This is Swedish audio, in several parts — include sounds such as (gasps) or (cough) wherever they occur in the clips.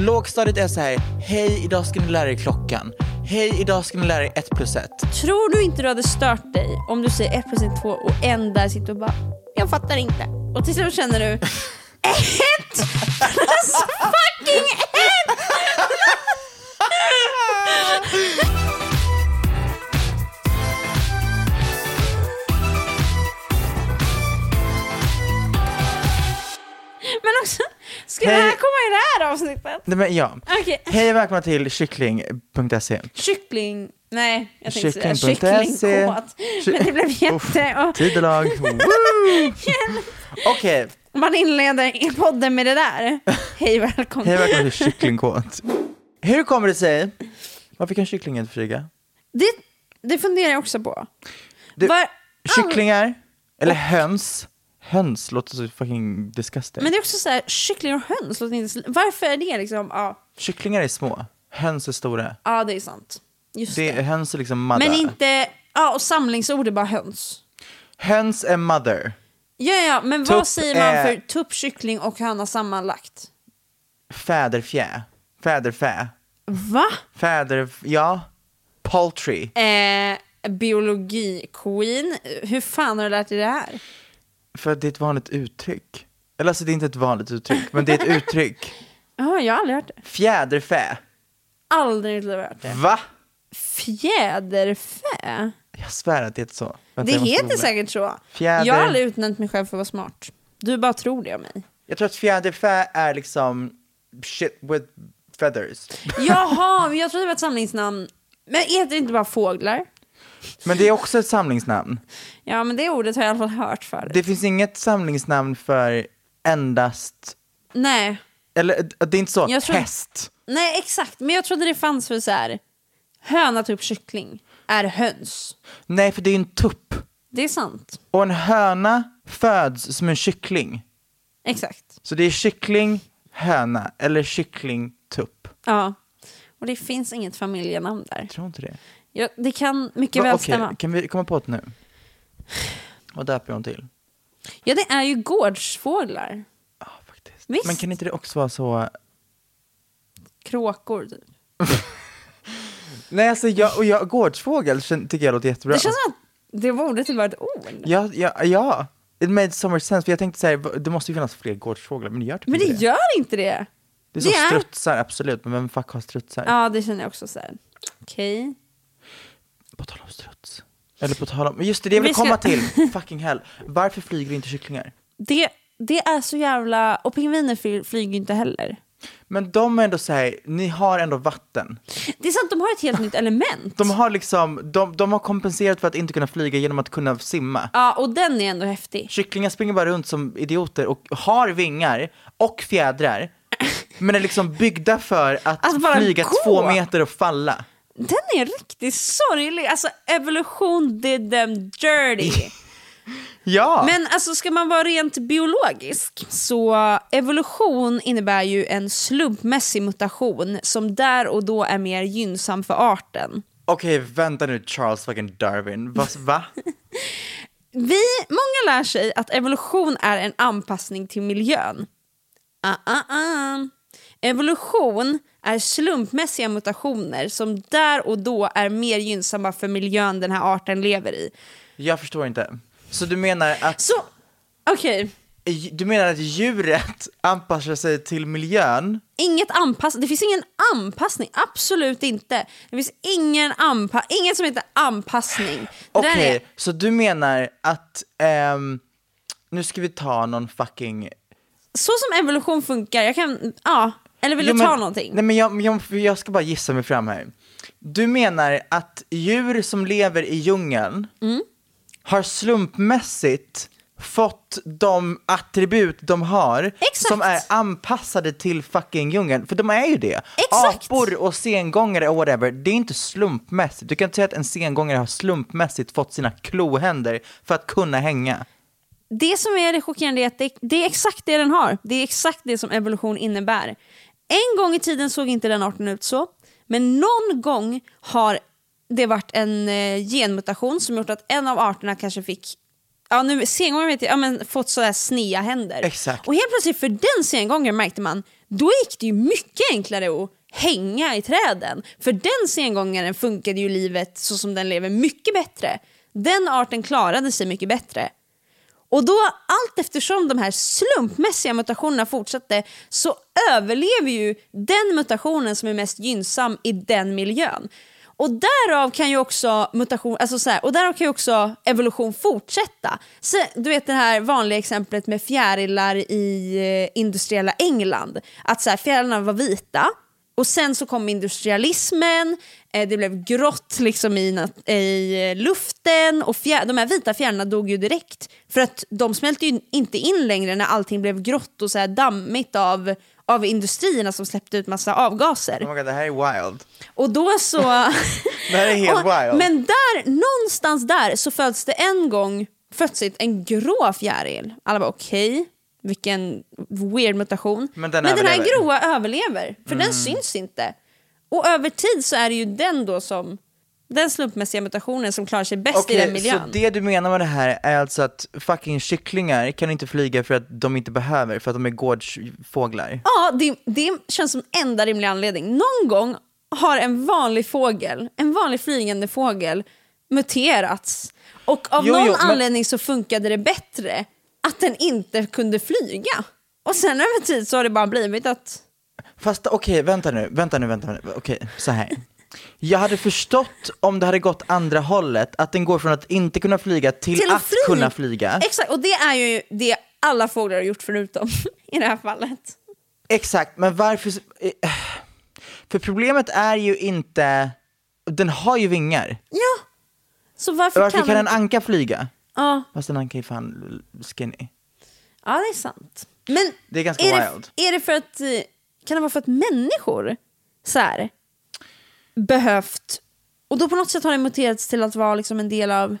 Lågstadiet är så här, hej idag ska ni lära er klockan. Hej idag ska ni lära er 1 plus 1. Tror du inte du hade stört dig om du säger 1 plus 1 2 och en där sitter och bara jag fattar inte. Och till slut känner du 1 plus fucking 1! (laughs) (laughs) Men också, ska det här Hej. komma i det här avsnittet? Nej, men ja. Okej. Hej och välkomna till kyckling.se. Kyckling, nej jag tänkte säga kycklingkåt. Men det blev jätte... och Tidelag. (laughs) Okej, man inleder i podden med det där. Hej välkommen. hej välkomna till kycklingkåt. Hur kommer det sig? Varför kan kyckling inte flyga? Det, det funderar jag också på. Du, Var, Kycklingar, eller höns. Höns låter så fucking disgusting. men det är också så här, kyckling och höns låter inte... Varför är det liksom... Ja, Kycklingar är små, höns är stora. ja det är sant. Just Det, det. höns är liksom mother. Men inte... Ja, och samlingsord är bara höns. Höns är mother. Ja, ja, men vad Tupp säger man är- för tupp, kyckling och höna sammanlagt? Fäderfjä. Fäderfä. Va? Fäder... Ja. Poultry. Eh, biologi-queen. Hur fan har du lärt dig det här? För att det är ett vanligt uttryck. Eller alltså det är inte ett vanligt uttryck, men det är ett (laughs) uttryck. Ja, jag har aldrig hört det. Fjäderfä. Aldrig i hört det. Va? Fjäderfä? Jag svär att det heter så. Vänta, Det heter säkert så. Fjäder- Jag har aldrig utnämnt mig själv för att vara smart. Du bara tror det om mig. Jag tror att fjäderfä är liksom shit with feathers. Jaha, (laughs) men jag trodde det var ett samlingsnamn. Men heter det inte bara fåglar? Men det är också ett samlingsnamn. Ja, men det ordet har jag i alla fall hört förut. Det finns inget samlingsnamn för endast, Nej. eller det är inte så, Jag tror- häst. Nej, exakt. Men jag trodde det fanns för så här. Höna, typ kyckling, är höns. Nej, för det är en tupp. Det är sant. Och en höna föds som en kyckling. Exakt. Så det är kyckling, höna eller kyckling, tupp. Ja. Och det finns inget familjenamn där. Jag tror inte det. Ja, det kan mycket Va, väl okej, stämma. kan vi komma på det nu? Vad döper hon till? Ja, det är ju gårdsfåglar. Faktiskt. Visst. Men kan inte det också vara så... Kråkor, typ. (laughs) Nej, alltså jag, och jag, gårdsfågel tycker jag låter jättebra. Det känns som att det borde till vara ett ord. Ja, ja, ja. It made so much sense, för jag tänkte säga, det måste ju finnas fler gårdsfåglar, men det gör typ Men det inte det. gör inte det. Det är så det är- strutsar, absolut, men vem fuck har strutsar? Ja, det känner jag också så här. Okej. På tal om struts. Eller på tal om, men just det, det jag vill Vi ska- komma till, (laughs) fucking hell. Varför flyger inte kycklingar? Det, det är så jävla... Och pingviner fly, flyger inte heller. Men de är ändå såhär, ni har ändå vatten. Det är sant, de har ett helt nytt element. De har liksom, de, de har kompenserat för att inte kunna flyga genom att kunna simma. Ja, och den är ändå häftig. Kycklingar springer bara runt som idioter och har vingar och fjädrar. Men är liksom byggda för att, Att bara flyga gå. två meter och falla. Den är riktigt sorglig. Alltså evolution did them dirty. (laughs) Ja! Men alltså ska man vara rent biologisk så evolution innebär ju en slumpmässig mutation som där och då är mer gynnsam för arten. Okej, vänta nu Charles fucking Darwin. Va? va? (laughs) Vi, många lär sig att evolution är en anpassning till miljön. Ah, ah, ah. Evolution är slumpmässiga mutationer som där och då är mer gynnsamma för miljön den här arten lever i. Jag förstår inte. Så du menar att, Så, okej. du menar att djuret anpassar sig till miljön? Inget anpass det finns ingen anpassning, absolut inte. Det finns ingen anpa inget som heter anpassning. Okej, är- så du menar att, ehm, nu ska vi ta någon fucking Så som evolution funkar, jag kan, ja, eller vill Jo, du men- ta någonting? Nej men jag, jag, jag ska bara gissa mig fram här. Du menar att djur som lever i djungeln Mm. har slumpmässigt fått de attribut de har Exakt. som är anpassade till fucking djungeln, för de är ju det. Exakt. Apor och sengångare och whatever, det är inte slumpmässigt. Du kan inte säga att en sengångare har slumpmässigt fått sina klohänder för att kunna hänga. Det som är det chockerande är att det, det är exakt det den har. Det är exakt det som evolution innebär. En gång i tiden såg inte den arten ut så, men någon gång har det varit en eh, genmutation som gjort att en av arterna kanske fick Ja, nu sengångare vet jag, ja, men fått sådär snea händer. Exakt. Och helt plötsligt för den sengångaren märkte man, då gick det ju mycket enklare att hänga i träden. För den sengångaren funkade ju livet så som den lever mycket bättre. Den arten klarade sig mycket bättre. Och då allt eftersom de här slumpmässiga mutationerna fortsatte så överlever ju den mutationen som är mest gynnsam i den miljön. Och därav kan ju också mutation, alltså så här, och därav kan ju också evolution fortsätta. Så, du vet det här vanliga exemplet med fjärilar i eh, industriella England. Att så här, fjärilarna var vita och sen så kom industrialismen, det blev grått liksom i, i eh, luften och fjär, de här vita fjärilarna dog ju direkt. För att de smälte ju inte in längre när allting blev grått och så här dammigt av, av industrierna som släppte ut massa avgaser. Oh God, det här är wild. Och då så... (laughs) Det här är helt Och- wild. Men där, någonstans där så föds det en gång plötsligt en grå fjäril. Alla bara okej, vilken weird mutation. Men den här överlever. Mm. gråa överlever, för den syns inte. Och över tid så är det ju den då som, den slumpmässiga mutationen som klarar sig bäst i Okej, den så miljön. det du menar med det här är alltså att fucking kycklingar kan inte flyga för att de inte behöver, för att de är gårdsfåglar? Ja, det, det känns som enda rimliga anledning. Någon gång har en vanlig fågel, en vanlig flygande fågel, muterats. Och av Jo, någon jo, men- anledning så funkade det bättre att den inte kunde flyga. Och sen över tid så har det bara blivit att... Fast okej, vänta nu, vänta nu, vänta nu, okej, så här. Jag hade förstått om det hade gått andra hållet, att den går från att inte kunna flyga till, Till att fly- kunna flyga. Exakt, och det är ju det alla fåglar har gjort förutom (laughs) i det här fallet. Exakt, men varför... eh, För problemet är ju inte... Den har ju vingar. Ja, så varför, Varför kan, en den... anka flyga? Ja, Fast en anka är fan skinny. ja, det är sant. Men Det är ganska det, wild. Är det för att... eh, Kan det vara för att människor så här, behövt... Och då på något sätt har det muterats till att vara liksom en del av...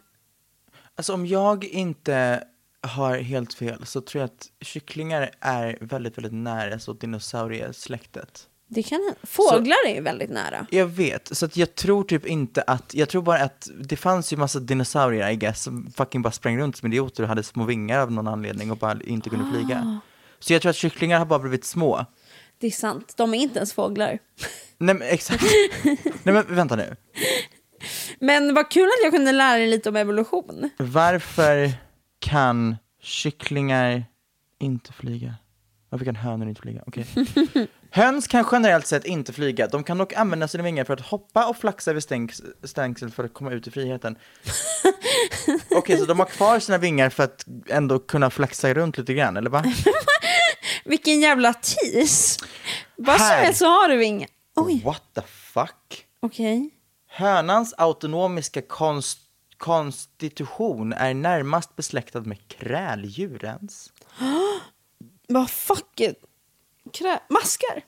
Alltså om jag inte har helt fel så tror jag att kycklingar är väldigt, väldigt nära så dinosauriesläktet. Det kan, fåglar är ju väldigt nära. Jag vet, så att jag tror typ inte att, jag tror bara att det fanns ju massa dinosaurier I guess som fucking bara sprang runt som idioter och hade små vingar av någon anledning och bara inte kunde Ah. flyga. Så jag tror att kycklingar har bara blivit små. Det är sant, de är inte ens fåglar. Nej men exakt. Nej men vänta nu. Men vad kul att jag kunde lära dig lite om evolution. Varför kan kycklingar inte flyga? Varför kan hönor inte flyga? Okej. (laughs) Höns kan generellt sett inte flyga. De kan dock använda sina vingar för att hoppa och flaxa över stängsel för att komma ut i friheten. (laughs) Okej, så de har kvar sina vingar för att ändå kunna flaxa runt lite grann, eller va? (laughs) Vilken jävla tis! Vad som Här. helst så har du vingar. Oj, What the fuck? okej. Hönans autonomiska konst konstitution är närmast besläktad med kräldjurens. (gasps) Vad fuck it. Krä- maskar?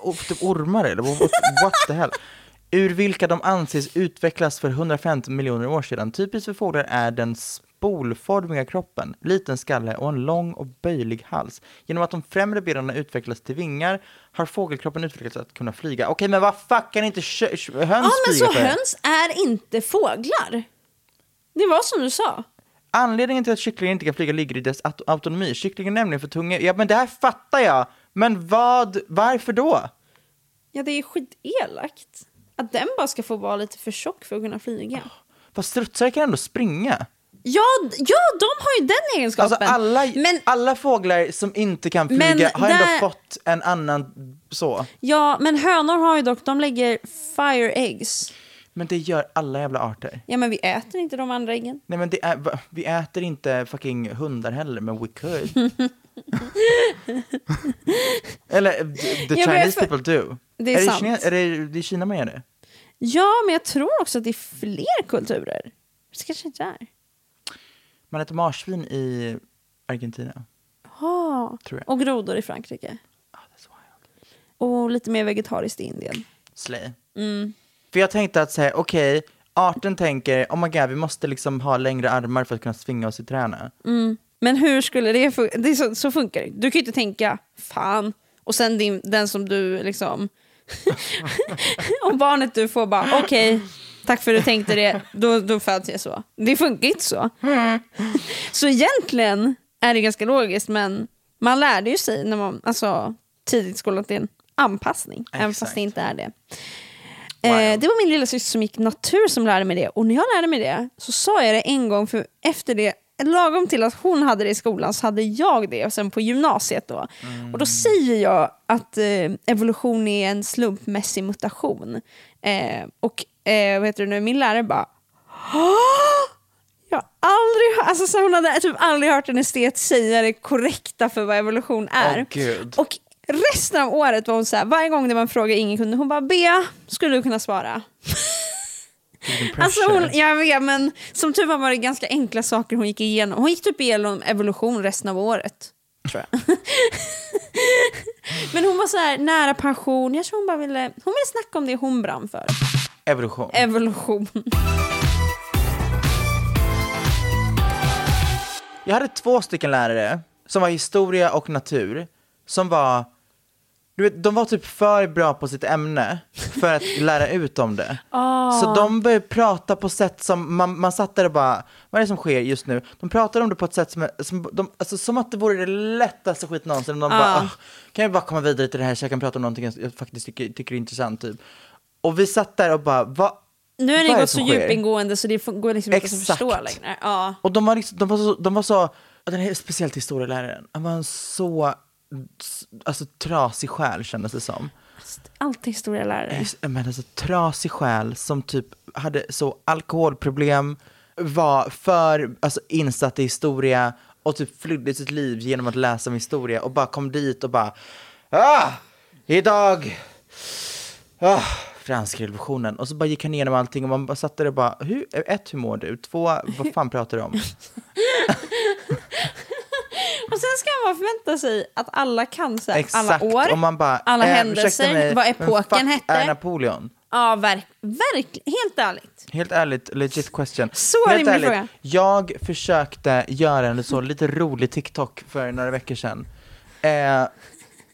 Och Typ ormar eller what, what the hell? Ur vilka de anses utvecklas för 150 miljoner år sedan. Typiskt för fåglar är den spolformiga kroppen, liten skalle och en lång och böjlig hals. Genom att de främre benen utvecklas till vingar har fågelkroppen utvecklats att kunna flyga. Okej, men vad fuck kan inte höns Ja, men flyga så för? höns är inte fåglar. Det var som du sa. Anledningen till att kycklingar inte kan flyga ligger i dess aut- autonomi. Kycklingen är nämligen för tunga. Ja, men det här fattar jag. Men vad, varför då? Ja, det är skitelakt. Att den bara ska få vara lite för tjock för att kunna flyga. Fast strutsar kan ändå springa. Ja, ja de har ju den egenskapen. Alltså alla, men, alla fåglar som inte kan Men flyga har ändå där- fått en annan så. ja, men hönor har ju dock, de lägger fire eggs. Men det gör alla jävla arter. Ja, men vi äter inte de andra äggen. Nej men är, vi äter inte fucking hundar heller, men we could. (laughs) Eller the, Ja, men Chinese för- people do. Det är det sant. Kina, är det, det är Kina man gör det? Ja, men jag tror också att det är fler kulturer. Det kanske inte är. Man äter marsvin i Argentina. Tror jag. och grodor i Frankrike. Och lite mer vegetariskt i Indien. Slay. Mm. För jag tänkte att säga, okej, arten tänker, oh my god, vi måste liksom ha längre armar för att kunna svinga oss i träna. Men hur skulle det funka? Det så, så funkar det. Du kan ju inte tänka, fan. Och sen din, den som du liksom... (laughs) Om barnet du får bara, okej, tack för att du tänkte det, då, då föds jag så. Det funkar inte så. så egentligen är det ganska logiskt, men man lärde ju sig när man, alltså, tidigt i skolan att det är en anpassning, även fast Exakt. det inte är det. Eh, det var min lilla syster som gick natur som lärde mig det. Och när jag lärde mig det så sa jag det en gång, för efter det, lagom till att hon hade det i skolan så hade jag det och sen på gymnasiet då. Och då säger jag att eh, evolution är en slumpmässig mutation. Eh, och eh, vad heter det nu, min lärare bara jag har aldrig, alltså, så hon hade typ aldrig hört en estet säga det korrekta för vad evolution är. Gud. Och resten av året var hon så här, varje gång det var en fråga ingen kunde, hon bara Bea, skulle du kunna svara? (laughs) Alltså hon, jag vet men som tur var var det ganska enkla saker hon gick igenom. Hon gick typ igenom evolution resten av året. Tror jag. (laughs) men hon var så här nära pension, jag tror hon bara ville, hon ville snacka om det hon brann för. Evolution. Evolution. Jag hade två stycken lärare som var historia och natur, som var, du vet, de var typ för bra på sitt ämne för att lära ut om det. Så de började prata på sätt som, man, man satt där och bara, vad är det som sker just nu? De pratade om det på ett sätt som, som, de, alltså, som att det vore det lättaste skit någonsin. De bara, "Ah, kan jag bara komma vidare till det här så jag kan prata om någonting jag, jag faktiskt tycker, tycker är intressant typ. Och vi satt där och bara, vad Nu har det gått så sker? djupingående så det går liksom inte att förstå längre. Ja. Och de var, liksom, de var så, de var så den här speciellt historieläraren, han var en så alltså, trasig själ kändes det som. Alltid historielärare. Just- Men alltså trasig själ som typ hade så alkoholproblem, var för alltså, insatt i historia och typ flydde sitt liv genom att läsa om historia och bara kom dit och bara ah, idag ah, franska revolutionen och så bara gick han igenom allting och man bara satt där och bara hur, ett, hur mår du? Två, vad fan pratar du om? (laughs) Och sen ska man förvänta sig att alla kan så här, alla år, och man bara, alla eh, händelser, mig, vad epoken hette. är Napoleon? Ja, verk, verkligen. Helt ärligt. Helt ärligt, legit question. Så Helt rimlig ärligt, fråga. Jag försökte göra en så lite rolig TikTok för några veckor sedan. Eh,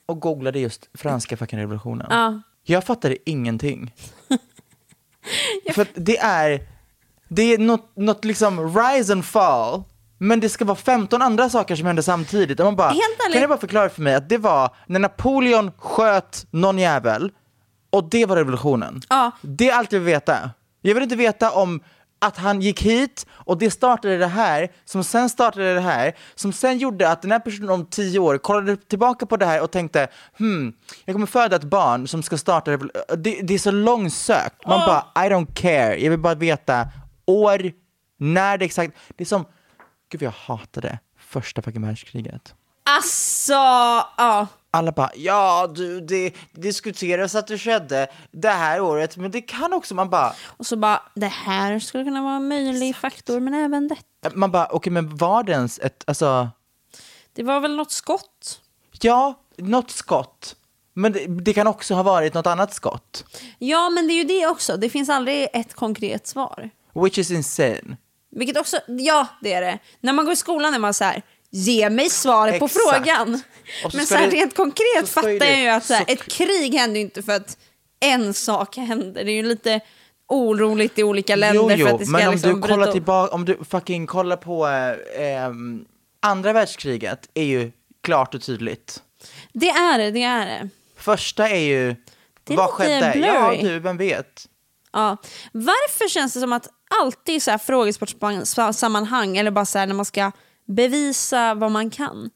och googlade just franska fucking revolutionen. Ja. Jag fattade ingenting. (laughs) för att det är, det är något, något liksom rise and fall. Men det ska vara 15 andra saker som händer samtidigt. Och man bara, kan du bara förklara för mig att det var när Napoleon sköt någon jävel och det var revolutionen. Ja. Det är allt jag vill veta. Jag vill inte veta om att han gick hit och det startade det här, som sen startade det här, som sen gjorde att den här personen om tio år kollade tillbaka på det här och tänkte hmm, jag kommer föda ett barn som ska starta det, det är så långsökt. Man bara, I don't care, jag vill bara veta år, när det exakt, det är som, gud jag hatade första fucking världskriget. Alltså, ja. Alla bara, ja du, det diskuteras att det skedde det här året, men det kan också, man bara, Och så bara, det här skulle kunna vara en möjlig faktor, men även det. man bara, okej men var det ens ett, alltså, Det var väl något skott? ja, något skott. Men det, det kan också ha varit något annat skott. Ja, men det är ju det också. Det finns aldrig ett konkret svar. Which is insane. Vilket också, ja det är det. När man går i skolan är man så här, ge mig svaret på Exakt. frågan. Och så Men så här, det- rent konkret fattar det- jag ju att här, ett krig händer ju inte för att en sak händer. Det är ju lite oroligt i olika länder jo, för jo, att det ska men om liksom du kollar tillbaka, om du fucking kollar på eh, ehm, andra världskriget är ju klart och tydligt. Det är det, det är det. Första är ju, Det är vad skedde? blurry. Ja du, vem vet? Ja. Varför känns det som att alltid i så här frågesportsammanhang eller bara så här när man ska bevisa vad man kan.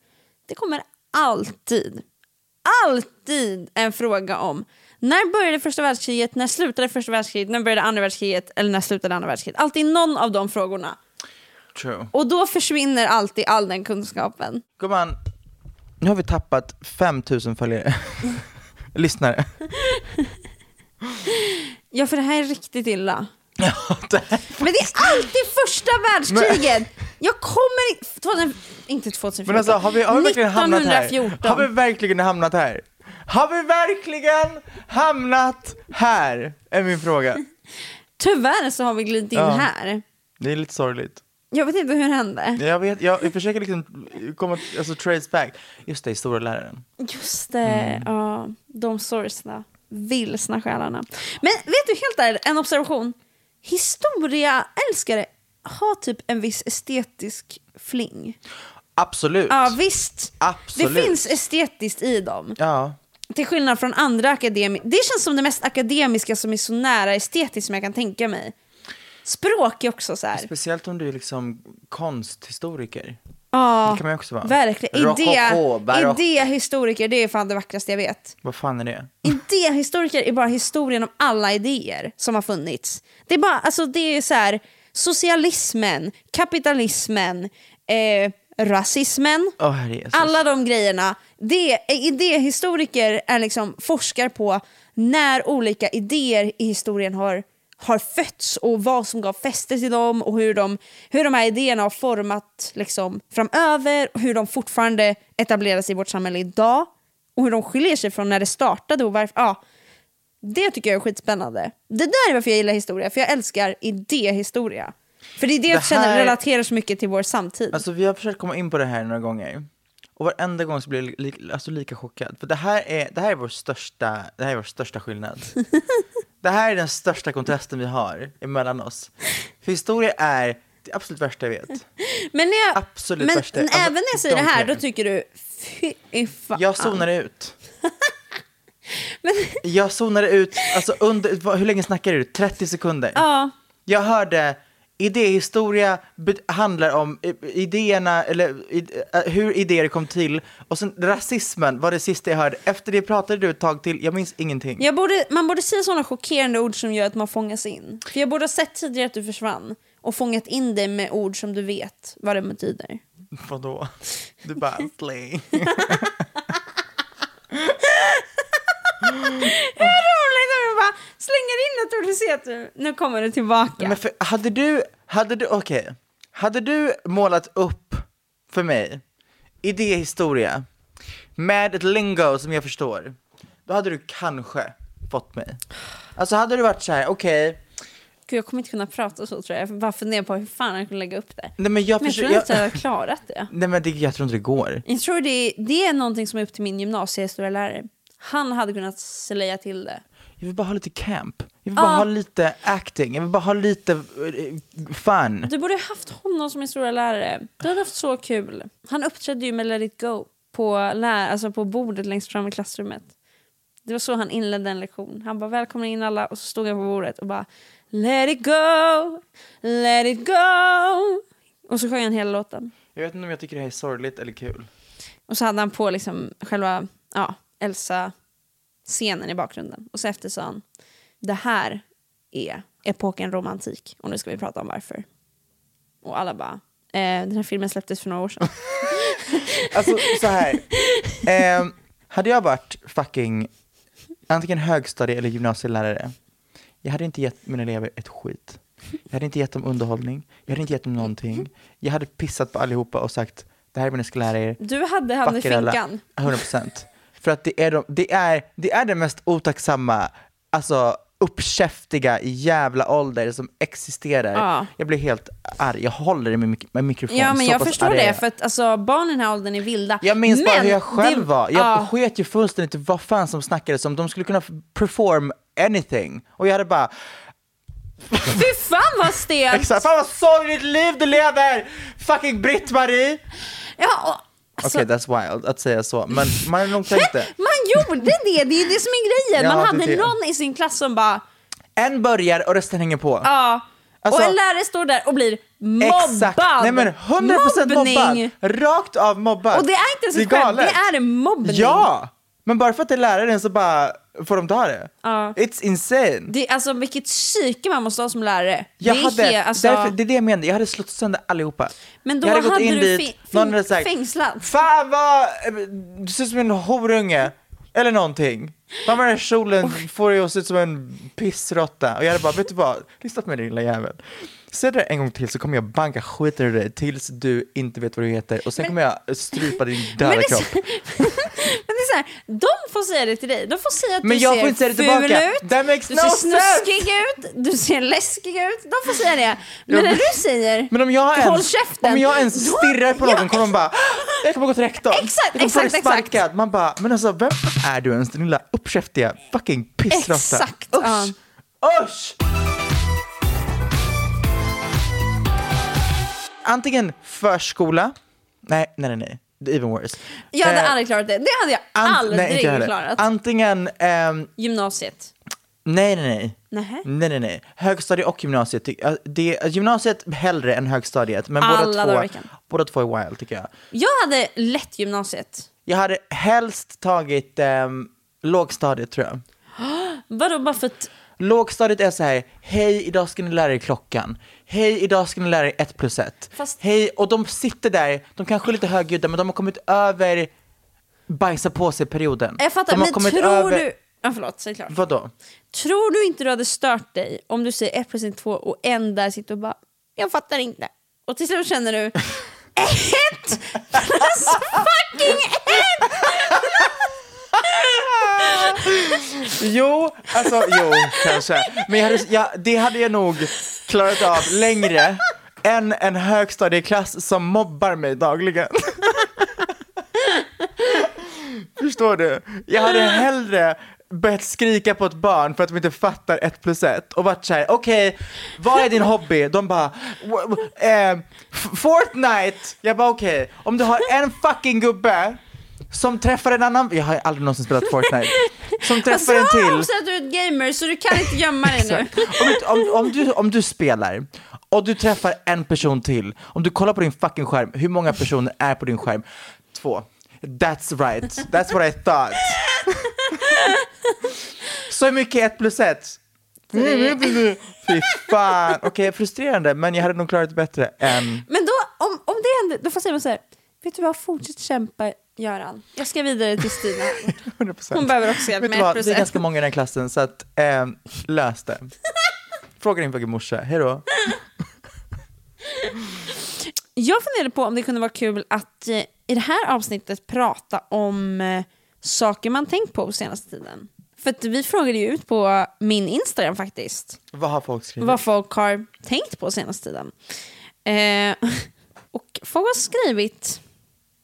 Det kommer alltid, alltid en fråga om när började första världskriget, när slutade första världskriget, när började andra världskriget eller när slutade andra världskriget. Alltid någon av de frågorna. True. Och då försvinner alltid all den kunskapen. Gumman, nu har vi tappat 5000 följare. (laughs) Lyssnare. Ja, för det här är riktigt illa. Men det är alltid första världskriget! Jag kommer i- 2000, inte 2014. Men alltså har vi, har vi verkligen hamnat här? 1914. Har vi verkligen hamnat här? Har vi verkligen hamnat här? Är min fråga. (laughs) Tyvärr så har vi glidit in Ja. här. Det är lite sorgligt. Jag vet inte hur det hände. Jag vet, jag, jag försöker liksom komma, alltså trace back. Just det, stora läraren. Just det, Mm. ja. De sorgsna, vilsna själarna. Men vet du, helt ärligt, en observation. Historiaälskare har typ en viss estetisk fling. Absolut. Ja visst, Absolut. det finns estetiskt i dem. Ja. Till skillnad från andra akademiker. Det känns som det mest akademiska som är så nära estetiskt som jag kan tänka mig. Språk är också så här. Speciellt om du är liksom konsthistoriker. Ja, Det kan man också vara. verkligen. Rokoko, Idé, barock. idéhistoriker, det är fan det vackraste jag vet. Vad fan är det? Idéhistoriker är bara historien om alla idéer som har funnits. Det är bara, alltså det är så här, socialismen, kapitalismen, eh, rasismen, Åh herre Jesus. alla de grejerna. Det, idéhistoriker är liksom forskar på när olika idéer i historien har, har fötts och vad som gav fäste till dem och hur de, hur de här idéerna har format liksom, framöver och hur de fortfarande etableras i vårt samhälle idag och hur de skiljer sig från när det startade och varför. Ja, det tycker jag är skitspännande. Det där är varför jag gillar historia, för jag älskar idéhistoria. För det är det, jag Det känner här- relaterar så mycket till vår samtid. Alltså vi har försökt komma in på det här några gånger. Och varenda gång så blir jag li, alltså, lika chockad. För det här, är, det här är vår största, det här är vår största skillnad. (laughs) det här är den största kontrasten vi har emellan oss. För historia är det absolut värsta jag vet. Men, när jag, Absolut men värsta. Alltså, även när jag säger det här, då tycker du fy fan. Jag zonade ut. (laughs) Jag zonade ut, alltså under, hur länge snackar du? 30 sekunder? Ja, Jag hörde idéhistoria handlar om idéerna, eller eh, hur idéer kom till. Och sen rasismen var det sista jag hörde. Efter det pratade du ett tag till, jag minns ingenting. jag borde, man borde säga sådana chockerande ord som gör att man fångas in. För jag borde ha sett tidigare att du försvann och fångat in dig med ord som du vet vad det betyder. Vadå? Du bara, (laughs) bara slänger in ett ord och ser att du, nu kommer det tillbaka. Men för, hade du, hade du, okej. Hade du målat upp för mig idéhistoria med ett lingo som jag förstår, då hade du kanske fått mig. Alltså hade du varit så här, okej, Gud, jag kommer inte kunna prata så tror jag. Jag bara fundera på hur fan jag kan lägga upp det. nej men jag Men jag tror inte jag jag, har klarat det. nej men det, jag tror inte det går. Jag tror det, det är någonting som är upp till min gymnasiehistorielärare. Han hade kunnat säga till det. Jag vill bara ha lite camp. Jag vill bara ha lite acting. Jag vill bara ha lite eh, fun. Du borde ha haft honom som historielärare. Du hade haft så kul. Han uppträdde ju med Let it go på, lär, alltså på bordet längst fram i klassrummet. Det var så han inledde en lektion. Han bara välkomna in alla och så stod han på bordet och bara Let it go, let it go. Och så sjöng han hela låten. Jag vet inte om jag tycker det här är sorgligt eller kul. Och så hade han på liksom själva ja, Elsa-scenen i bakgrunden. Och så efter sa han, det här är epoken romantik. Och nu ska vi prata om varför. Och alla bara, eh, den här filmen släpptes för några år sedan. (laughs) Alltså så här. Ehm, hade jag varit fucking antingen högstadie eller gymnasielärare, jag hade inte gett mina elever ett skit. Jag hade inte gett dem underhållning, jag hade inte gett dem någonting. Jag hade pissat på allihopa och sagt, det här är vad ni ska lära er. Du hade han i finkan. 100%. För att det är, de, det, är, det är det mest otacksamma, alltså uppkäftiga jävla ålder som existerar. Ja. Jag blir helt arg, jag håller i min mik- med mikrofon. Ja men så jag förstår det, för att alltså, barn i den här åldern är vilda. Jag minns bara Men hur jag själv det- var. Jag ja. sket ju fullständigt i vad fan som snackades om. De skulle kunna perform anything. Och jag hade bara, Fy fan vad stelt! exakt, fan vad sorgligt liv du lever! Fucking Britt-Marie! Ja, och, alltså, Okej, that's wild att säga så, men man nog tänkt det. (laughs) Man gjorde det, det är det som är grejen. Ja, Man hade det. någon i sin klass som bara, En börjar och resten hänger på. ja. Alltså- och en lärare står där och blir mobbad. Exakt, nej men 100% Mobbning. mobbad. Rakt av mobbad. Och det är inte ens ett skämt, det är mobbning. Ja! Men bara för att det är läraren så bara får de ta det. Ja. It's insane. Det, alltså vilket psyke man måste ha som lärare. Jag det är hade, helt- alltså, därför, det är det jag menar, jag hade slått sönder allihopa. Men då jag hade gått hade in du dit, någon hade sagt, fängslad. Fan vad, du ser ut som en horunge. Eller någonting. Fan vad den här kjolen får dig att se ut som en pissrotta. Och jag hade bara, vet du vad, lyssna på mig din lilla jävel. Säg det en gång till så kommer jag banka skiten ur dig tills du inte vet vad du heter och sen kommer jag strypa din (laughs) Men döda kropp. (laughs) men det är så här, de får säga det till dig. De får säga att Men du jag ser ful ut, That makes du no ser sense. snuskig ut, du ser läskig ut. De får säga det. Men när du säger Men om jag håll ens, käften. om jag ens stirrar på någon Ja, kommer de bara, jag kommer gå till rektorn. Exakt, jag exakt, exakt. Man bara, men alltså vem är du ens din lilla uppkäftiga fucking pissrotta? Exakt, Usch! ja. Usch! Antingen förskola, nej, nej, nej, nej, even worse. Jag hade Eh, aldrig klarat det. Det hade jag ant- aldrig nej, inte jag heller. klarat. Antingen, ehm, Gymnasiet. nej, nej, nej. Nähä. Nej, nej, nej. Högstadiet och gymnasiet. ty- äh, Det, gymnasiet hellre än högstadiet, men Alla båda dagar i två, veckan. båda två är wild tycker jag. Jag hade lätt gymnasiet. Jag hade helst tagit ehm, lågstadiet tror jag. (gasps) Vadå bara för att... Lågstadiet är så här, hej idag ska ni lära er klockan. Hej idag ska ni lära er ett plus ett. Fast- Hej, och de sitter där, de kanske är lite högljudda men de har kommit över bajsa på sig perioden. Jag fattar, de har men kommit tror över... du... Ja, förlåt, säg klart. Vadå? Tror du inte du hade stört dig om du säger 1 plus 1 2 och en där sitter och bara jag fattar inte. Och till slut känner du (laughs) 1 plus fucking 1! Jo, alltså jo, kanske. Men jag hade, jag, det hade jag nog klarat av längre än en högstadieklass som mobbar mig dagligen. Förstår du? Jag hade hellre börjat skrika på ett barn för att de inte fattar ett plus ett och varit såhär, okej, vad är din hobby? De bara, eh, Fortnite! Jag bara okej, om du har en fucking gubbe som träffar en annan, jag har aldrig någonsin spelat Fortnite, som träffar en Alltså, till. också att du är ett gamer så du kan inte gömma dig nu. Om, du, om, om, du, om du spelar och du träffar en person till, om du kollar på din fucking skärm, hur många personer är på din skärm? Två. That's right, that's what I thought. (laughs) Så mycket ett plus ett. (laughs) Fy fan. Okej, frustrerande, men jag hade nog klarat det bättre än... Men då, om, om det händer, då får jag säga så här, vet du vad, fortsätt kämpa Göran. Jag ska vidare till Stina. (laughs) 100%. Hon behöver också hjälp Vet med du vad, ett det är ganska många i den klassen, så att, eh, lös det. Fråga din fucking morsa, hejdå. Jag funderade på om det kunde vara kul att eh, i det här avsnittet prata om eh, saker man tänkt på på senaste tiden. För att vi frågade ju ut på min Instagram faktiskt. Vad har folk skrivit? Vad folk har tänkt på senaste tiden. Eh, (laughs) och folk har skrivit...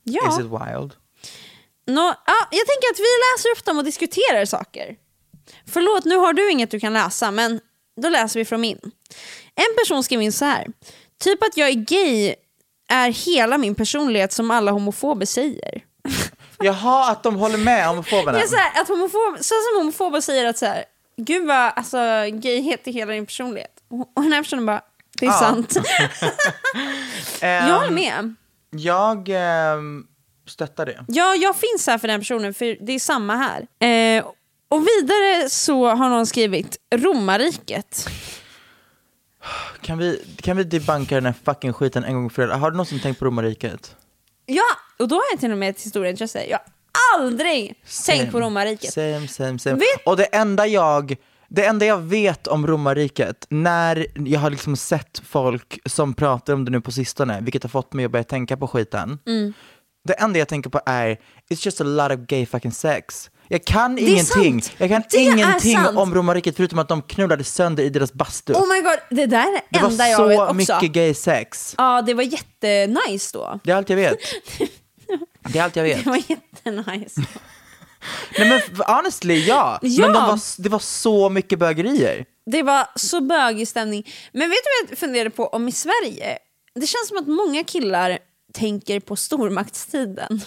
Ja, Is it wild? Nå, ja, jag tänker att vi läser upp dem och diskuterar saker. Förlåt, nu har du inget du kan läsa, men då läser vi från min. En person skrev in så här. Typ att jag är gay är hela min personlighet som alla homofober säger. (laughs) Jaha, att de håller med homofoberna. Är så här, att homofob, så som homofober säger att så här, gud vad alltså, gayhet är hela din personlighet. Och och den här personen bara, det är Ja. sant. Ehm, (laughs) jag håller med. Jag ehm, stöttar det. Ja, jag finns här för den personen, för det är samma här. Eh, och vidare så har någon skrivit romarriket. Kan vi, kan vi debunka den här fucking skiten en gång för alla? Har du någonsin tänkt på romarriket? Ja, och då har jag till och med ett historieintresse. Jag har aldrig tänkt på romarriket. Same, same, same. Vet- Och det enda jag det enda jag vet om romarriket, när jag har liksom sett folk som pratar om det nu på sistone, vilket har fått mig att börja tänka på skiten. Mm. Det enda jag tänker på är, it's just a lot of gay fucking sex. Jag kan ingenting, sant. jag kan Det ingenting om romarriket förutom att de knullade sönder i deras bastu. Oh my god, det där är det det enda var jag vet så också. mycket gay sex. Ja, det var jättenice då. Det är allt jag vet. (laughs) Det är allt jag vet. Det var jättenice. (laughs) Nej men honestly, ja. Ja. Men de var, det var så mycket bögerier. Det var så bögig stämning. Men vet du vad jag funderade på om i Sverige? Det känns som att många killar tänker på stormaktstiden.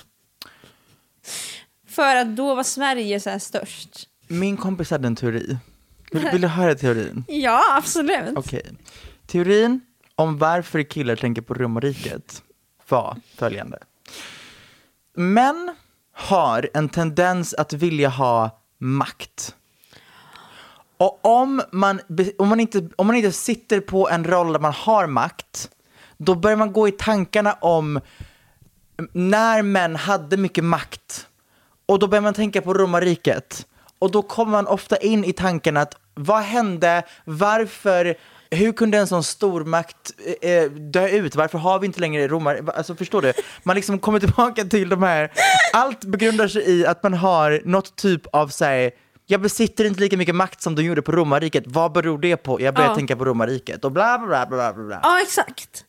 För att då var Sverige så störst. Min kompis hade en teori. Vill, vill du höra teorin? (laughs) Ja, absolut. Okej. Teorin om varför killar tänker på romarriket var följande. Män har en tendens att vilja ha makt. Och om man, om, man inte, om man inte sitter på en roll där man har makt, då börjar man gå i tankarna om när män hade mycket makt. Och då börjar man tänka på romarriket. Och då kommer man ofta in i tanken att vad hände, varför, hur kunde en sån stormakt eh, eh, dö ut? Varför har vi inte längre romar... Alltså förstår du? Man liksom kommer tillbaka till de här, allt begrundar sig i att man har något typ av så här, jag besitter inte lika mycket makt som de gjorde på romarriket, vad beror det på? Jag börjar Ja. tänka på romarriket och bla bla bla bla bla. Ja, exakt.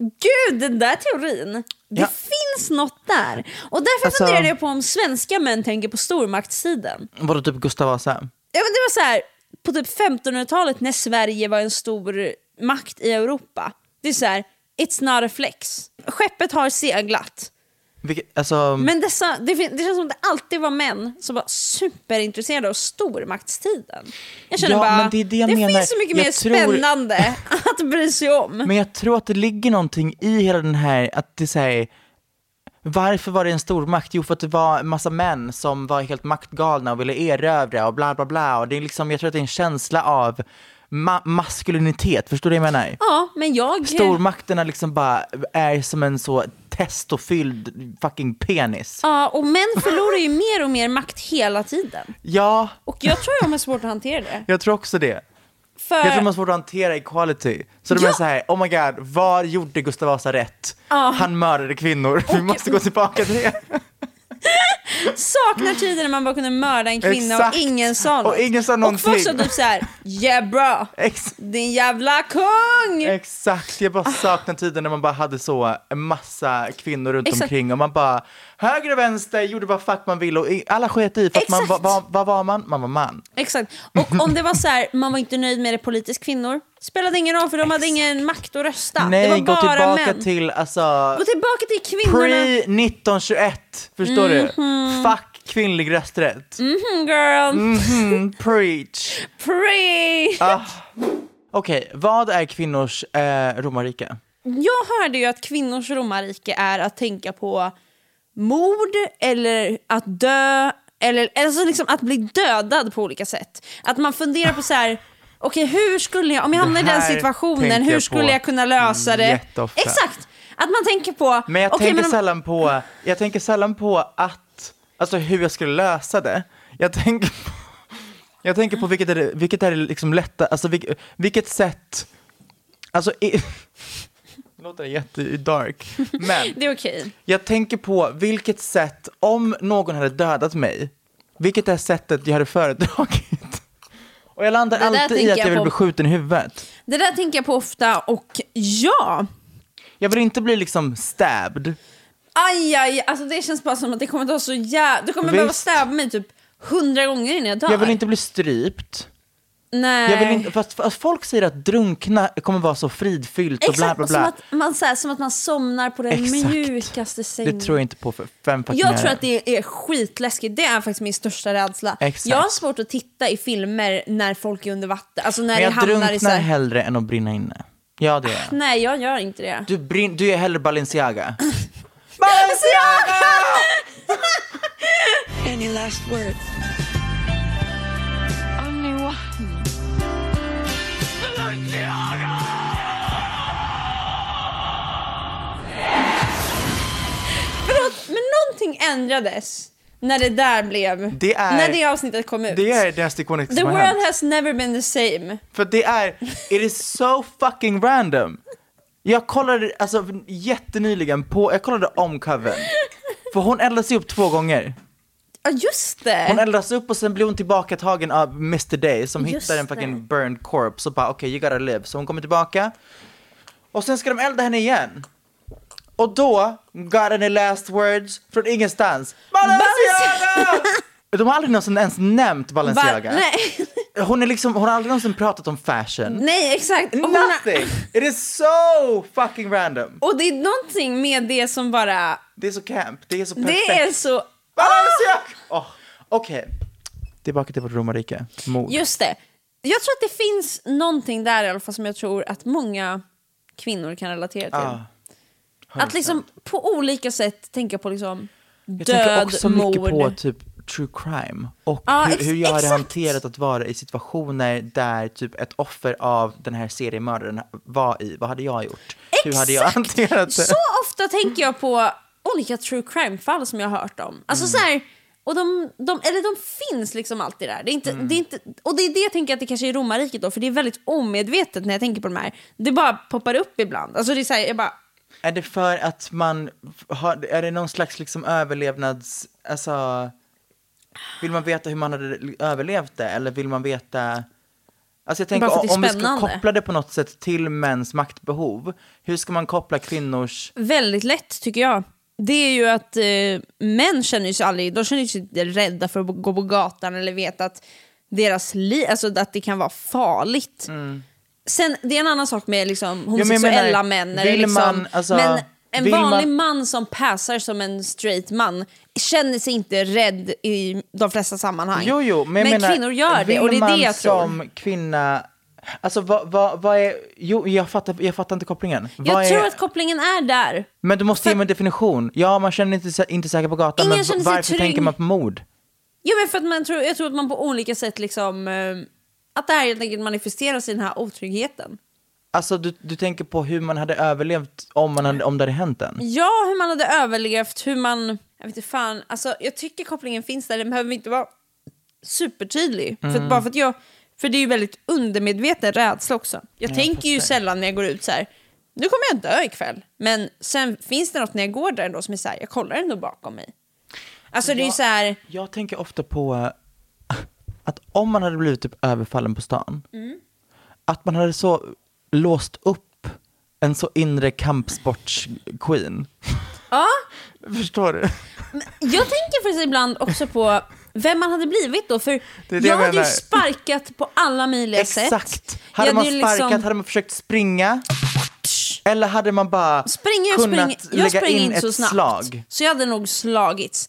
Gud, den där teorin. Det Ja. finns något där. Och därför Alltså- funderade jag på om svenska män tänker på stormaktstiden. Vadå typ Gustav Vasa? Ja, men det var så här, på typ 1500-talet när Sverige var en stor makt i Europa. Det är så här, it's not a flex. Skeppet har seglat. Vilket, alltså, Men dessa, det, det känns som att det alltid var män som var superintresserade av stormaktstiden. Jag känner Ja, bara, men det det jag det finns så mycket Jag mer tror- spännande (laughs) att bry sig om. Men jag tror att det ligger någonting i hela den här, att det säger varför var det en stormakt? Jo, för att det var en massa män som var helt maktgalna och ville erövra och bla bla bla. Och det är liksom, jag tror att det är en känsla av ma- maskulinitet, förstår du vad jag menar? Ja, men jag... Stormakterna liksom bara är som en så testofylld fucking penis. Ja, och män förlorar ju mer och mer makt hela tiden. Ja, Och jag tror de har svårt att hantera det. jag tror också det. För... Jag tror man har svårt att hantera equality. Så de Ja. är så här, oh my god, var gjorde Gustav Vasa rätt? Han mördade kvinnor, vi måste gå tillbaka till det. Saknar tiden när man bara kunde mörda en kvinna Exakt. och ingen sa något. Och ingen sa Och någonting. folk sa typ såhär, yeah bra, Ex- din jävla kung! Exakt, jag bara saknar tiden när man bara hade så en massa kvinnor runt Exakt. omkring och man bara höger och vänster, gjorde vad fuck man ville och alla sket i för att man, Exakt. vad, vad var man? Man var man. Exakt. Och om det var så här, man var inte nöjd med det politiskt kvinnor, spelade ingen roll för de hade ingen makt att rösta. det Nej, var gå bara tillbaka män. till alltså Gå tillbaka till kvinnorna. pre 1921, förstår du? Fuck kvinnlig rösträtt. Mhm, girl. Mm, (laughs) preach. Pre. Ah. Okej, vad är kvinnors eh, romarrike? Jag hörde ju att kvinnors romarrike är att tänka på mord eller att dö eller alltså liksom att bli dödad på olika sätt. Att man funderar på så här. Okej, hur skulle jag, om jag hamnar i Det den här situationen, tänker hur jag skulle på jag kunna lösa det? jätteofta. Exakt! Att man tänker på... Men jag okej, tänker om- sällan på, jag tänker sällan på att, alltså hur jag skulle lösa det. Jag tänker på, jag tänker på vilket är det, vilket är det liksom lätta, alltså vilket, vilket sätt, alltså i, (laughs) det låter jättedark, men (laughs) Det är okej. jag tänker på vilket sätt, om någon hade dödat mig, vilket är sättet jag hade föredragit. Och jag landar alltid i att jag jag vill på. bli skjuten i huvudet. Det där tänker jag på ofta och ja, Jag vill inte bli liksom stabbed. aj aj, alltså det känns bara som att det kommer ta så jävla... Du kommer behöva Visst. stäva mig typ hundra gånger innan jag dör. Jag vill inte bli strypt. Nej. Jag vill inte, fast, fast folk säger att drunkna kommer vara så fridfyllt och bla Exakt, bla Som, bla. att man, så här, som att man somnar på den Exakt. mjukaste sängen. Det tror jag inte på för fem Jag tror att det är skitläskigt. Det är faktiskt min största rädsla. Exakt. Jag har svårt att titta i filmer när folk är under vatten. Alltså när Men det jag hamnar i så drunknar här... hellre än att brinna inne. Ja, det är. Nej, jag gör inte det. Du, brin, du är hellre Balenciaga. (laughs) Balenciaga! Any last words? Förlåt, men någonting ändrades när det där blev... Det är- när det avsnittet kom ut. Det är det ikoniskt The som har world hänt. has never been the same. För det är, it is so fucking random. Jag kollade, alltså jättenyligen på, jag kollade om covern. För hon eldas upp två gånger. Ja, just det. Hon eldas upp och sen blir hon tillbaka tagen av Mr Day som Just hittar en det. fucking burned corpse och bara okej you gotta live. Så hon kommer tillbaka. Och sen ska de elda henne igen. Och då, got any last words från ingenstans. Balenciaga! De har aldrig någonsin ens nämnt? Balenciaga. Nej. Hon, är liksom, hon har aldrig någonsin pratat om fashion. Nej, exakt. Hon har, Nothing! It is so fucking random. och det är någonting med det som bara... Det är så camp, det är så perfekt. Det är så... Balenciaga! Oh, Okej, tillbaka till vårt romarrike. Mord. Just det. Jag tror att det finns någonting där i alla fall som jag tror att många kvinnor kan relatera till. Ah, att liksom på olika sätt tänka på liksom Jag död, tänker också mord. mycket på typ true crime och Ja, hur, hur jag hade exakt. hanterat att vara i situationer där typ ett offer av den här seriemördaren var i. Vad hade jag gjort? Hur hade jag Exakt. (laughs) hanterat det? Så ofta tänker jag på olika true crime-fall som jag har hört om. Alltså Mm. så här, och de, de, eller de finns liksom alltid där. Det är inte, Mm. det är inte, och det är det jag tänker att det kanske är romarriket då, för det är väldigt omedvetet när jag tänker på de här. Det bara poppar upp ibland. Alltså det är så här, jag bara, Är det för att man har, är det någon slags liksom överlevnads, alltså, vill man veta hur man hade överlevt det eller vill man veta, alltså jag tänker om vi ska koppla det på något sätt till mäns maktbehov, hur ska man koppla kvinnors, väldigt lätt tycker jag. Det är ju att eh, män känner sig aldrig, de känner sig rädda för att gå på gatan eller vet att deras liv, alltså att det kan vara farligt. Sen, det är en annan sak med liksom Mm. men homosexuella menar, män. liksom, man, alltså, men en vanlig man- man som passar som en straight man känner sig inte rädd i de flesta sammanhang. jo jo, men, jag menar, kvinnor gör det och det är det jag tror. som kvinna, alltså vad, vad, vad är, jo jag fattar, jag fattar inte kopplingen. Jag vad tror är, att kopplingen är där. men du måste ge mig en definition. Ja, man känner inte, sä- inte säker på gatan, Ingen men känner sig varför trygg. tänker man på mord? Jo men för att man tror, jag tror att man på olika sätt liksom, eh, att det här helt enkelt manifesteras i den här otryggheten. Alltså du, du tänker på hur man hade överlevt om, man hade, om det hade hänt en? Ja, hur man hade överlevt, hur man... Jag vet inte fan, alltså jag tycker kopplingen finns där, den behöver inte vara supertydlig. För Mm. att, bara för att jag... För det är ju väldigt undermedveten rädsla också. Jag tänker ju sällan när jag går ut så här. nu kommer jag dö ikväll. Men sen finns det något när jag går där ändå som är så här, jag kollar ändå bakom mig. Alltså det är ju så här, Jag tänker ofta på eh, att om man hade blivit typ överfallen på stan, Mm. att man hade så låst upp en så inre kampsports-queen. ja. (laughs) Förstår du? Jag tänker faktiskt ibland också på vem man hade blivit då, för Det det jag jag hade ju sparkat på alla möjliga sätt. Exakt. Hade man ju sparkat, liksom- hade man försökt springa? Eller hade man bara Springer och kunnat springer. Jag lägga springer in inte så ett snabbt. slag? Så jag hade nog slagits.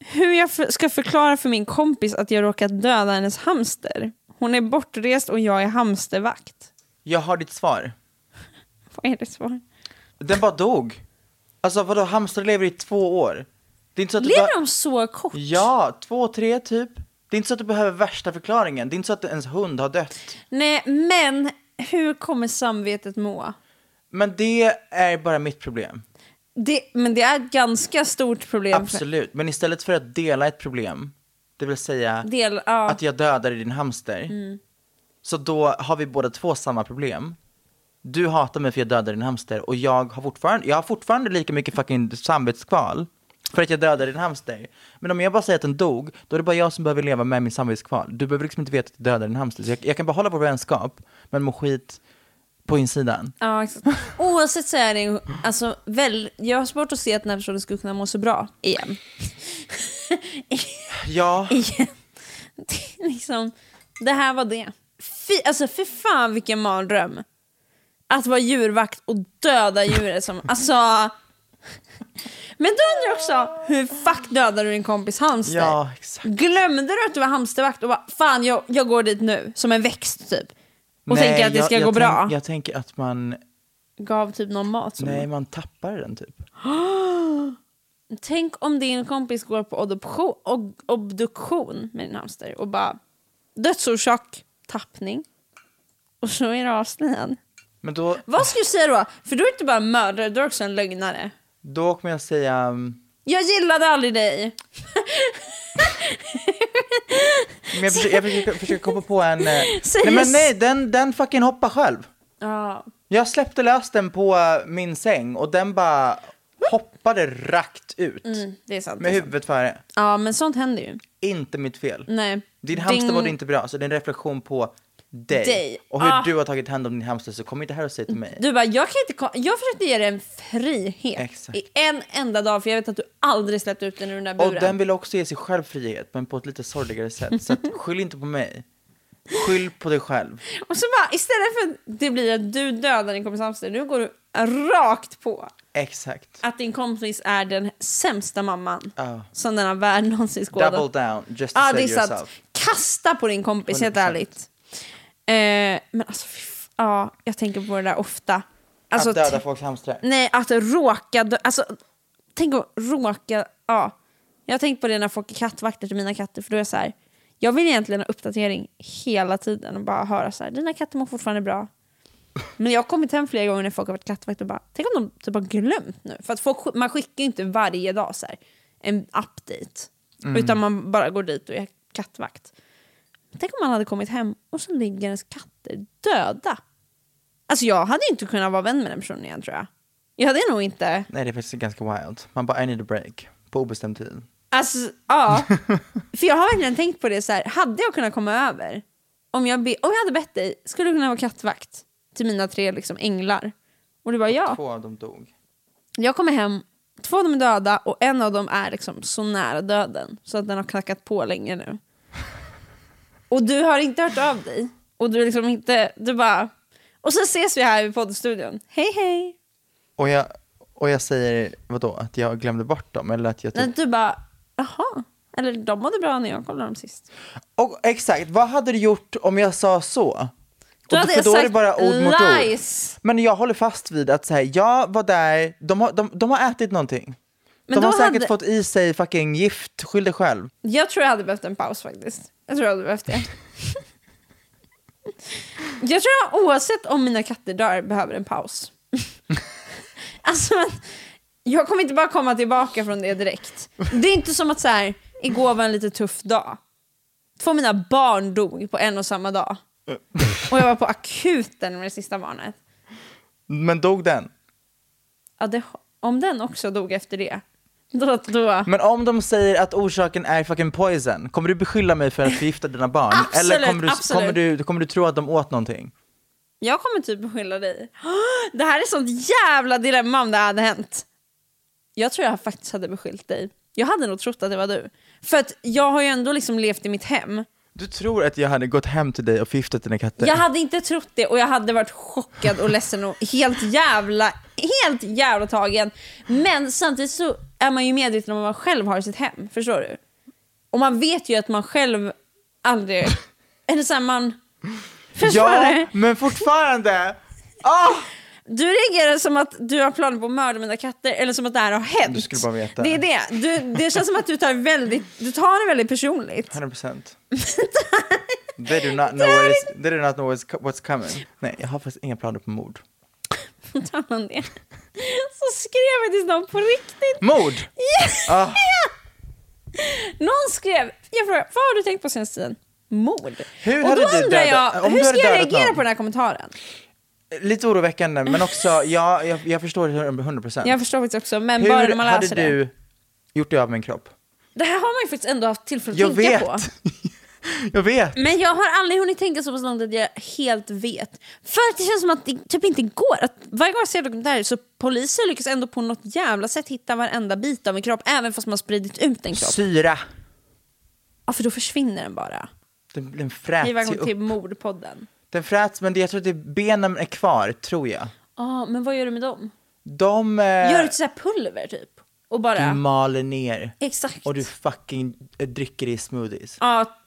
Hur jag för, ska förklara för min kompis att jag råkat döda hennes hamster. Hon är bortrest och jag är hamstervakt. Jag har ditt svar. (laughs) Vad är det svar? Den bara dog. Alltså vadå, hamstrar lever i två år. Det är inte så att Lever bara- de så kort? Ja, två, tre typ. Det är inte så att du behöver värsta förklaringen. Det är inte så att ens hund har dött. Nej, men hur kommer samvetet må? Men det är bara mitt problem. Det, men det är ett ganska stort problem. Absolut. Men istället för att dela ett problem, det vill säga Del, ja. att jag dödade din hamster, Mm. så då har vi båda två samma problem. Du hatar mig för att jag dödade din hamster och jag har fortfarande, jag har fortfarande lika mycket fucking samvetskval för att jag dödade din hamster. Men om jag bara säger att den dog, då är det bara jag som behöver leva med min samvetskval. Du behöver liksom inte veta att jag dödade din hamster. Så jag, jag kan behålla vår vänskap, men må skit på insidan. Ja, exakt. Oavsett så är det alltså, väl, jag har svårt att se att den här personen skulle kunna må så bra igen. (laughs) Ja, igen. Det, liksom, det här var det. Fy, alltså för fan vilken mardröm. Att vara djurvakt och döda djuret som, alltså. Men då undrar jag också, hur fuck dödade du din kompis hamster? ja, exakt. Glömde du att du var hamstervakt och bara, fan jag, jag går dit nu, som en växt typ? Och Nej, tänker att det jag- ska jag gå bra? Tänk, jag tänker att man, Gav typ någon mat som nej man tappar den typ. (gasps) Tänk om din kompis går på adoption, ob- obduktion med din hamster och bara dödsorsak, tappning. Och så är det avslöjad. Men då, Vad ska du säga då? För du är inte bara en mördare, du är också en lögnare. då kommer jag säga, um, Jag gillade aldrig dig. (laughs) men jag försöker, jag försöker, försöker komma på en, eh, nej men nej, den, den fucking hoppar själv. Ja. Jag släppte lös den på eh, min säng och den bara hoppade rakt ut. Mm, det är sant. Med det är sant. huvudet före. Ja, men sånt händer ju. Inte mitt fel. Nej. Din hamster mådde inte bra, så det är en reflektion på dig. Dig. Och hur Ah. du har tagit hand om din hamster, så kom inte här och säg till mig. Du bara, jag kan inte Jag försökte ge dig en frihet Exakt. i en enda dag, för jag vet att du aldrig släppt ut den ur den där Och buren. den vill också ge sig själv frihet, men på ett lite sorgligare sätt. Så att, (laughs) skyll inte på mig. Skyll på dig själv. Och så bara, istället för att det blir att du dödar din kompis hamster, nu går du rakt på Exakt. att din kompis är den sämsta mamman Ja. som den här världen någonsin skådat. Double down, just to Ja, save yourself. Kasta på din kompis, helt 100%. ärligt. Eh, men alltså, ja, jag tänker på det där ofta. Alltså, att döda folks hamstrar. Nej, att råka dö- Alltså, tänk att råka... Ja. Jag har tänkt på det när folk är kattvakter till mina katter, för då är jag så här... Jag vill egentligen ha uppdatering hela tiden och bara höra så här, dina katter mår fortfarande bra. Men jag har kommit hem flera gånger när folk har varit kattvakt och bara, tänk om de typ har glömt nu. För att folk, man skickar ju inte varje dag så här, en update. Mm. Utan man bara går dit och är kattvakt. Tänk om man hade kommit hem och så ligger ens katter döda. Alltså jag hade inte kunnat vara vän med den personen igen tror jag. Jag hade nog inte... Nej, det är faktiskt ganska wild. Man bara, I need a break. På obestämd tid. Alltså, ja. (laughs) För jag har verkligen tänkt på det så här. hade jag kunnat komma över? Om jag, be, om jag hade bett dig, skulle du kunna vara kattvakt till mina tre liksom, änglar? Och du bara ja. Två av dem dog. Jag kommer hem, två av dem är döda och en av dem är liksom så nära döden så att den har knackat på länge nu. Och du har inte hört av dig. Och du liksom inte, du bara... Och så ses vi här i poddstudion. Hej hej! Och jag, och jag säger, vadå, att jag glömde bort dem? Eller att jag typ... Nej, Du bara, jaha. Eller de mådde bra när jag kollade dem sist. Och exakt, vad hade du gjort om jag sa så? Då hade jag då är det sagt bara ord mot ord. lies. Men jag håller fast vid att säga, jag var där, de har, de, de har ätit någonting. Men de har säkert hade- fått i sig fucking gift, skyll dig själv. Jag tror jag hade behövt en paus faktiskt. Jag tror jag hade behövt det. jag tror jag oavsett om mina katter dör behöver en paus. (laughs) alltså, jag kommer inte bara komma tillbaka från det direkt. Det är inte som att så här, igår var en lite tuff dag. Två mina barn dog på en och samma dag. (laughs) Och jag var på akuten med det sista barnet. Men dog den? Ja, det, om den också dog efter det, Då, då. Men om de säger att orsaken är fucking poison, kommer du beskylla mig för att förgifta dina barn? Absolut, Eller kommer du, absolut. kommer, du, kommer du tro att de åt någonting? Jag kommer typ beskylla dig. (gasps) Det här är sånt jävla dilemma om det hade hänt. Jag tror jag faktiskt hade beskyllt dig. Jag hade nog trott att det var du. För att jag har ju ändå liksom levt i mitt hem. Du tror att jag hade gått hem till dig och förgiftat dina katter? Jag hade inte trott det och jag hade varit chockad och ledsen och helt jävla, helt jävla tagen. Men samtidigt så är man ju medveten om vad man själv har i sitt hem. Förstår du? Och man vet ju att man själv aldrig... (laughs) Eller såhär man... Förstår ja, du? men fortfarande! Ah! Du reagerar som att du har planer på att mörda mina katter eller som att det här har hänt. Du skulle bara veta. Det är det. Du, det känns som att du tar, väldigt, du tar det väldigt personligt. 100%. (laughs) they do not know, what is, they do not know what's coming. Nej, jag har faktiskt inga planer på mord. På tal om det. Så skrev jag till någon på riktigt. Mord? Ja. Ah. (laughs) Någon skrev, jag frågade, vad har du tänkt på senaste tiden? Mord. Hur och hade då du undrar jag, om hur ska hade jag reagera någon? på den här kommentaren? Lite oroväckande, men också, (laughs) ja, jag, jag förstår det 100%. Jag förstår faktiskt också, men Hur bara när man hade läser det. du gjort dig av med en kropp? Det här har man ju faktiskt ändå haft tillfälle att Jag tänka vet. på. (laughs) Jag vet! Men jag har aldrig hunnit tänka så pass långt att jag helt vet. För att det känns som att det typ inte går. Att varje gång jag ser dokumentärer så poliser lyckas ändå på något jävla sätt hitta varenda bit av en kropp även fast man spridit ut en kropp. Syra. Ja, för då försvinner den bara. Den, den fräts ju välkommen till upp. mordpodden. Den fräts, men det, jag tror att det, benen är kvar, tror jag. Ja, men vad gör du med dem? De... Eh, Gör du till här pulver typ? Och bara... Du maler ner. Exakt. Och du fucking eh, dricker i smoothies. Ja.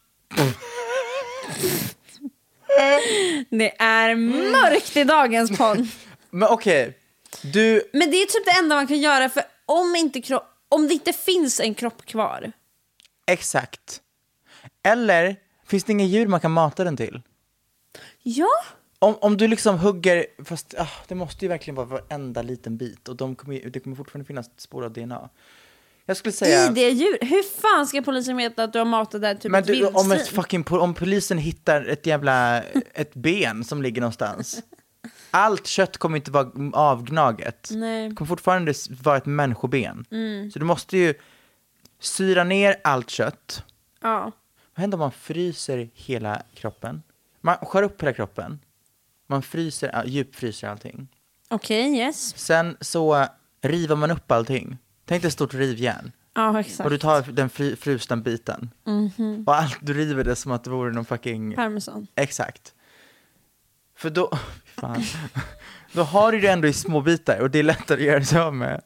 Det är mörkt i dagens podd. Men okej, du... Men det är typ det enda man kan göra för om, inte kro- om det inte finns en kropp kvar. Exakt. Eller, finns det inga djur man kan mata den till? Ja. Om, om du liksom hugger, fast ah, det måste ju verkligen vara varenda liten bit och de kommer, ju- det kommer fortfarande finnas spår av DNA. Jag skulle säga... I det djur. Hur fan ska polisen veta att du har matat där typ Men du, om, ett fucking, om polisen hittar ett jävla, ett ben som ligger någonstans. Allt kött kommer inte vara avgnaget. Nej. Det kommer fortfarande vara ett människoben. Mm. Så du måste ju syra ner allt kött. Ja. Vad händer om man fryser hela kroppen? Man skär upp hela kroppen. Man fryser, djupfryser allting. Okej, yes. Sen så river man upp allting. Tänk dig ett stort rivjärn. Ja, exakt. Och du tar den fri, frusna biten. Mhm. Och allt, du river det som att det vore någon fucking... Parmesan. Exakt. För då, (laughs) fan. då har du det ändå i små bitar och det är lättare att göra sig av med.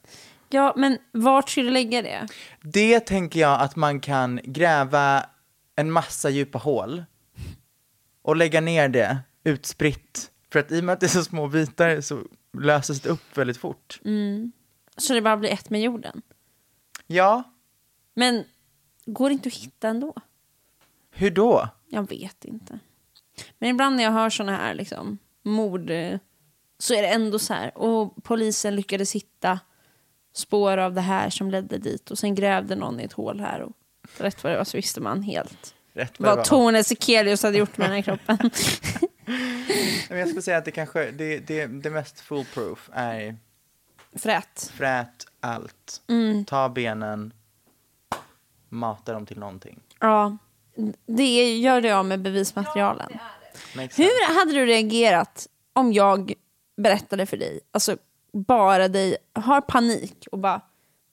Ja, men vart ska du lägga det? Det tänker jag att man kan gräva en massa djupa hål och lägga ner det utspritt. För att i och med att det är så små bitar så löses det upp väldigt fort. Mm. Så det bara blir ett med jorden? Ja, Men går det inte att hitta ändå? hur då? Jag vet inte. Men ibland när jag hör såna här liksom, mord så är det ändå så här. Och polisen lyckades hitta spår av det här som ledde dit. Och sen grävde någon i ett hål här. Och rätt vad det var så visste man helt Rätt vad vad. Tone Sekelius hade gjort med den här kroppen. (laughs) Jag skulle säga att det kanske, det, det, det mest foolproof är Frät. frät allt. Mm. Ta benen, mata dem till någonting. Ja, det gör det av med bevismaterialen. Makes sense. Hur hade du reagerat om jag berättade för dig, alltså bara dig, har panik och bara,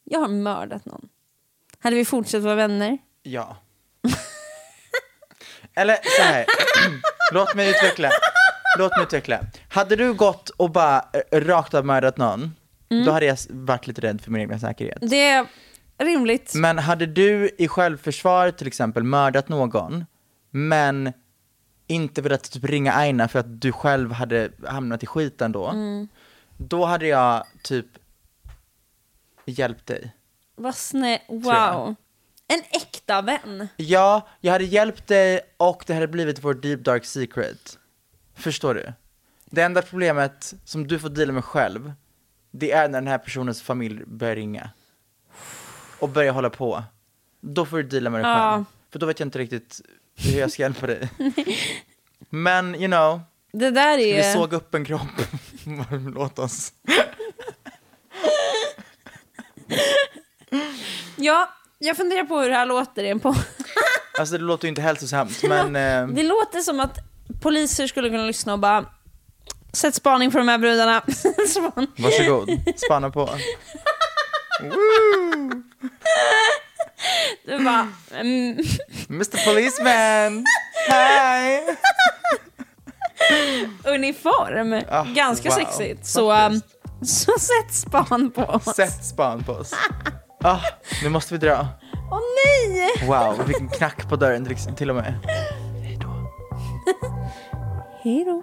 jag har mördat någon. Hade vi fortsatt vara vänner? Ja. Eller så här. Låt mig utveckla. Låt mig utveckla. Hade du gått och bara eh, rakt av mördat någon, Mm. då hade jag varit lite rädd för min egen säkerhet. Det är rimligt. Men hade du i självförsvar till exempel mördat någon, men inte velat typ ringa Aina för att du själv hade hamnat i skiten då, Mm. då hade jag typ hjälpt dig. Vad snä... Wow. En äkta vän. Ja, jag hade hjälpt dig och det hade blivit vår deep dark secret. Förstår du? Det enda problemet som du får deala med själv, det är när den här personens familj börjar ringa. Och börjar hålla på. Då får du deala med det Ja. själv. För då vet jag inte riktigt hur jag ska hjälpa dig. Men, you know, Det där ska vi är... såga upp en kropp? (laughs) Låt oss. Ja, jag funderar på hur det här låter. igen på. Alltså det låter ju inte hälsosamt (laughs) men... Eh, Det låter som att poliser skulle kunna lyssna och bara Sätt spaning på de här brudarna. Span- (laughs) varsågod, spana på. Du bara, mm, Mr Policeman! Hej! uniform. Ah, Ganska wow, sexigt. Så, um, så sätt span på oss. Sätt span på oss. Ah, nu måste vi dra. Åh nej! Wow, vilken knack på dörren till- och med. Hej då.